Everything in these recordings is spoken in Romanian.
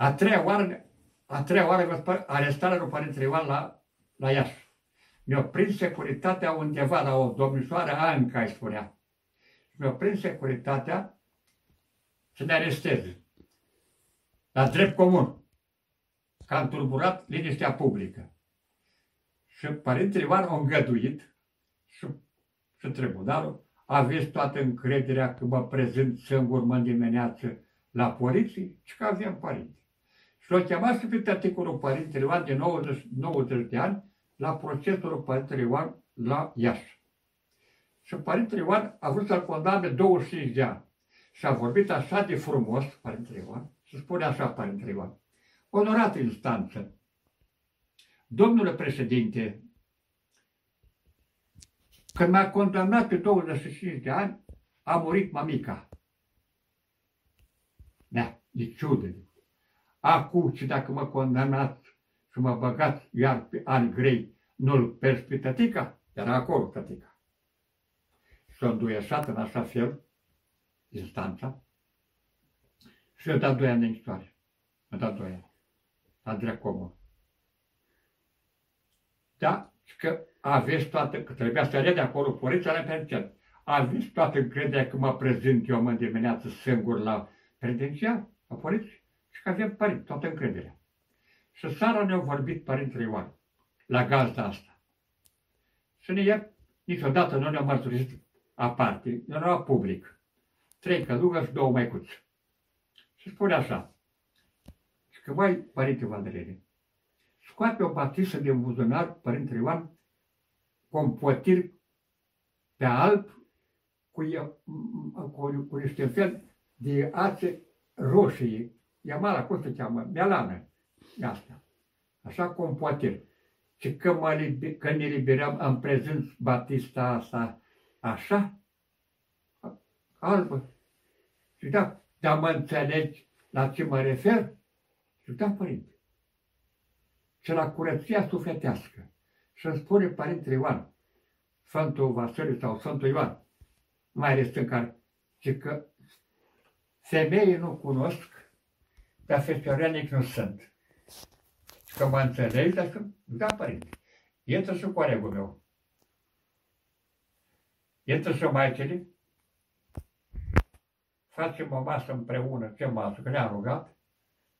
A treia oară, a treia oară arestarea lui Părintele Ioan la, la Iași. Mi-a prins securitatea undeva la o domnișoară Anca, îi spunea. Mi-a prins securitatea să ne aresteze. La drept comun. Că am turburat liniștea publică. Și Părintele Ioan a îngăduit și, și tribunalul aveți toată încrederea că mă prezint singur mă dimineață la poliție și că avem părinte. Și l-a chemat și pe tăticul Părintele Ioan de 90, 90 de ani la procesul Părintele Ioan la Iași. Și Părintele Ioan a vrut să-l condamne 25 de ani. Și a vorbit așa de frumos, Părintele Ioan, și spune așa Părintele Ioan. Onorată instanță, domnule președinte, când m-a condamnat pe 25 de ani, a murit mamica. Da, de ciudă. Acum, și dacă mă condamnați și mă băgați iar pe ani grei, nu-l perți pe tătica, era acolo tătica. Și-a înduieșat în așa fel instanța și i-a dat doi ani de închisoare. a dat doi ani. La drept comun. Da? Și că aveți toată, că trebuia să rede acolo poliția la penitenciar. Aveți toată încrederea că mă prezint eu mă dimineață singur la penitenciar, la poliție, și că avem părinți, toată încrederea. Și seara ne-au vorbit părintele Ioan la gazda asta. Și ne iert, niciodată nu ne-au mărturisit aparte, nu era public. Trei călugări și două maicuți. Și spune așa, și că, mai Părinte Valdărele, scoate o batisă din buzunar, Părintele Ioan, compotiri pe alb cu, cu, cu niște fel de ațe roșii, Iamala, cum se cheamă? Melană. Asta. Așa compotiri. Și că, mă, că ne liberăm în prezent Batista asta așa, albă. Și da, dar mă înțelegi la ce mă refer? Și da, părinte. Și la curăția sufletească. Și îmi spune Părintele Ioan, Sfântul Vasile sau Sfântul Ioan, mai ales în care, și că femeii nu cunosc, dar fecioarenic nu sunt. Și că mă înțelegi, dar sunt, da, părinte, intră și colegul meu. Intră și maicele, facem o masă împreună, ce masă, că ne-a rugat,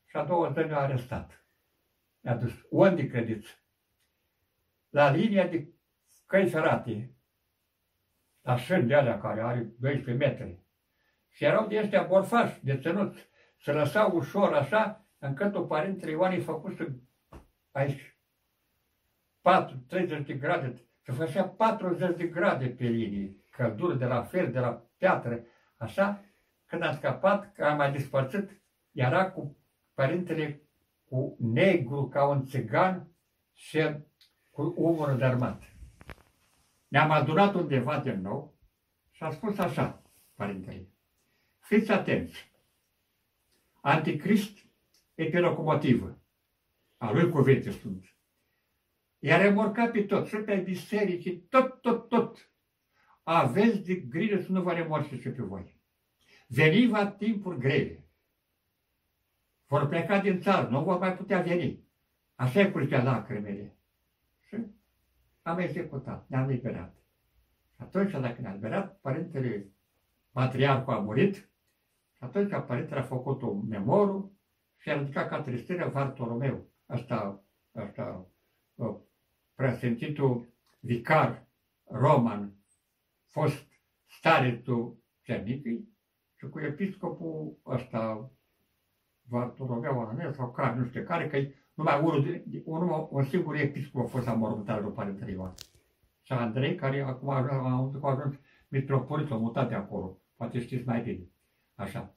și a doua zi ne-a arestat. Ne-a dus, unde credeți? la linia de căi ferate, la șân de alea care are 12 metri. Și erau de ăștia borfași, de ținuți. Se lăsau ușor așa, încât o părintele Ioan îi făcuse aici 4, 30 de grade, se făcea 40 de grade pe linie, căldură de la fel, de la piatră, așa, când a scăpat, că a mai dispărțit, era cu părintele cu negru ca un țigan și cu umărul de armat. Ne-am adunat undeva din nou și a spus așa, părintele, fiți atenți, Anticrist e pe locomotivă, a lui cuvinte sunt. I-a remorcat pe tot, și pe biserici, tot, tot, tot. Aveți de grijă să nu vă remorce și pe voi. Veniva timpuri grele. Vor pleca din țară, nu vor mai putea veni. Așa e curtea lacrimele. Și am executat, ne-am liberat. Și atunci, dacă ne-a liberat, părintele patriarhul a murit și atunci părintele a făcut un memoru și a ridicat ca tristire Vartolomeu, asta, asta preasfințitul vicar roman, fost starețul Cernicii și cu episcopul ăsta Vartolomeu Ananel sau care, nu știu care, că numai unul, unul, un singur episcop a fost amormântat după Părintele Ioan. Și Andrei, care acum a ajuns mitropolit, a mutat de acolo. Poate știți mai bine. Așa.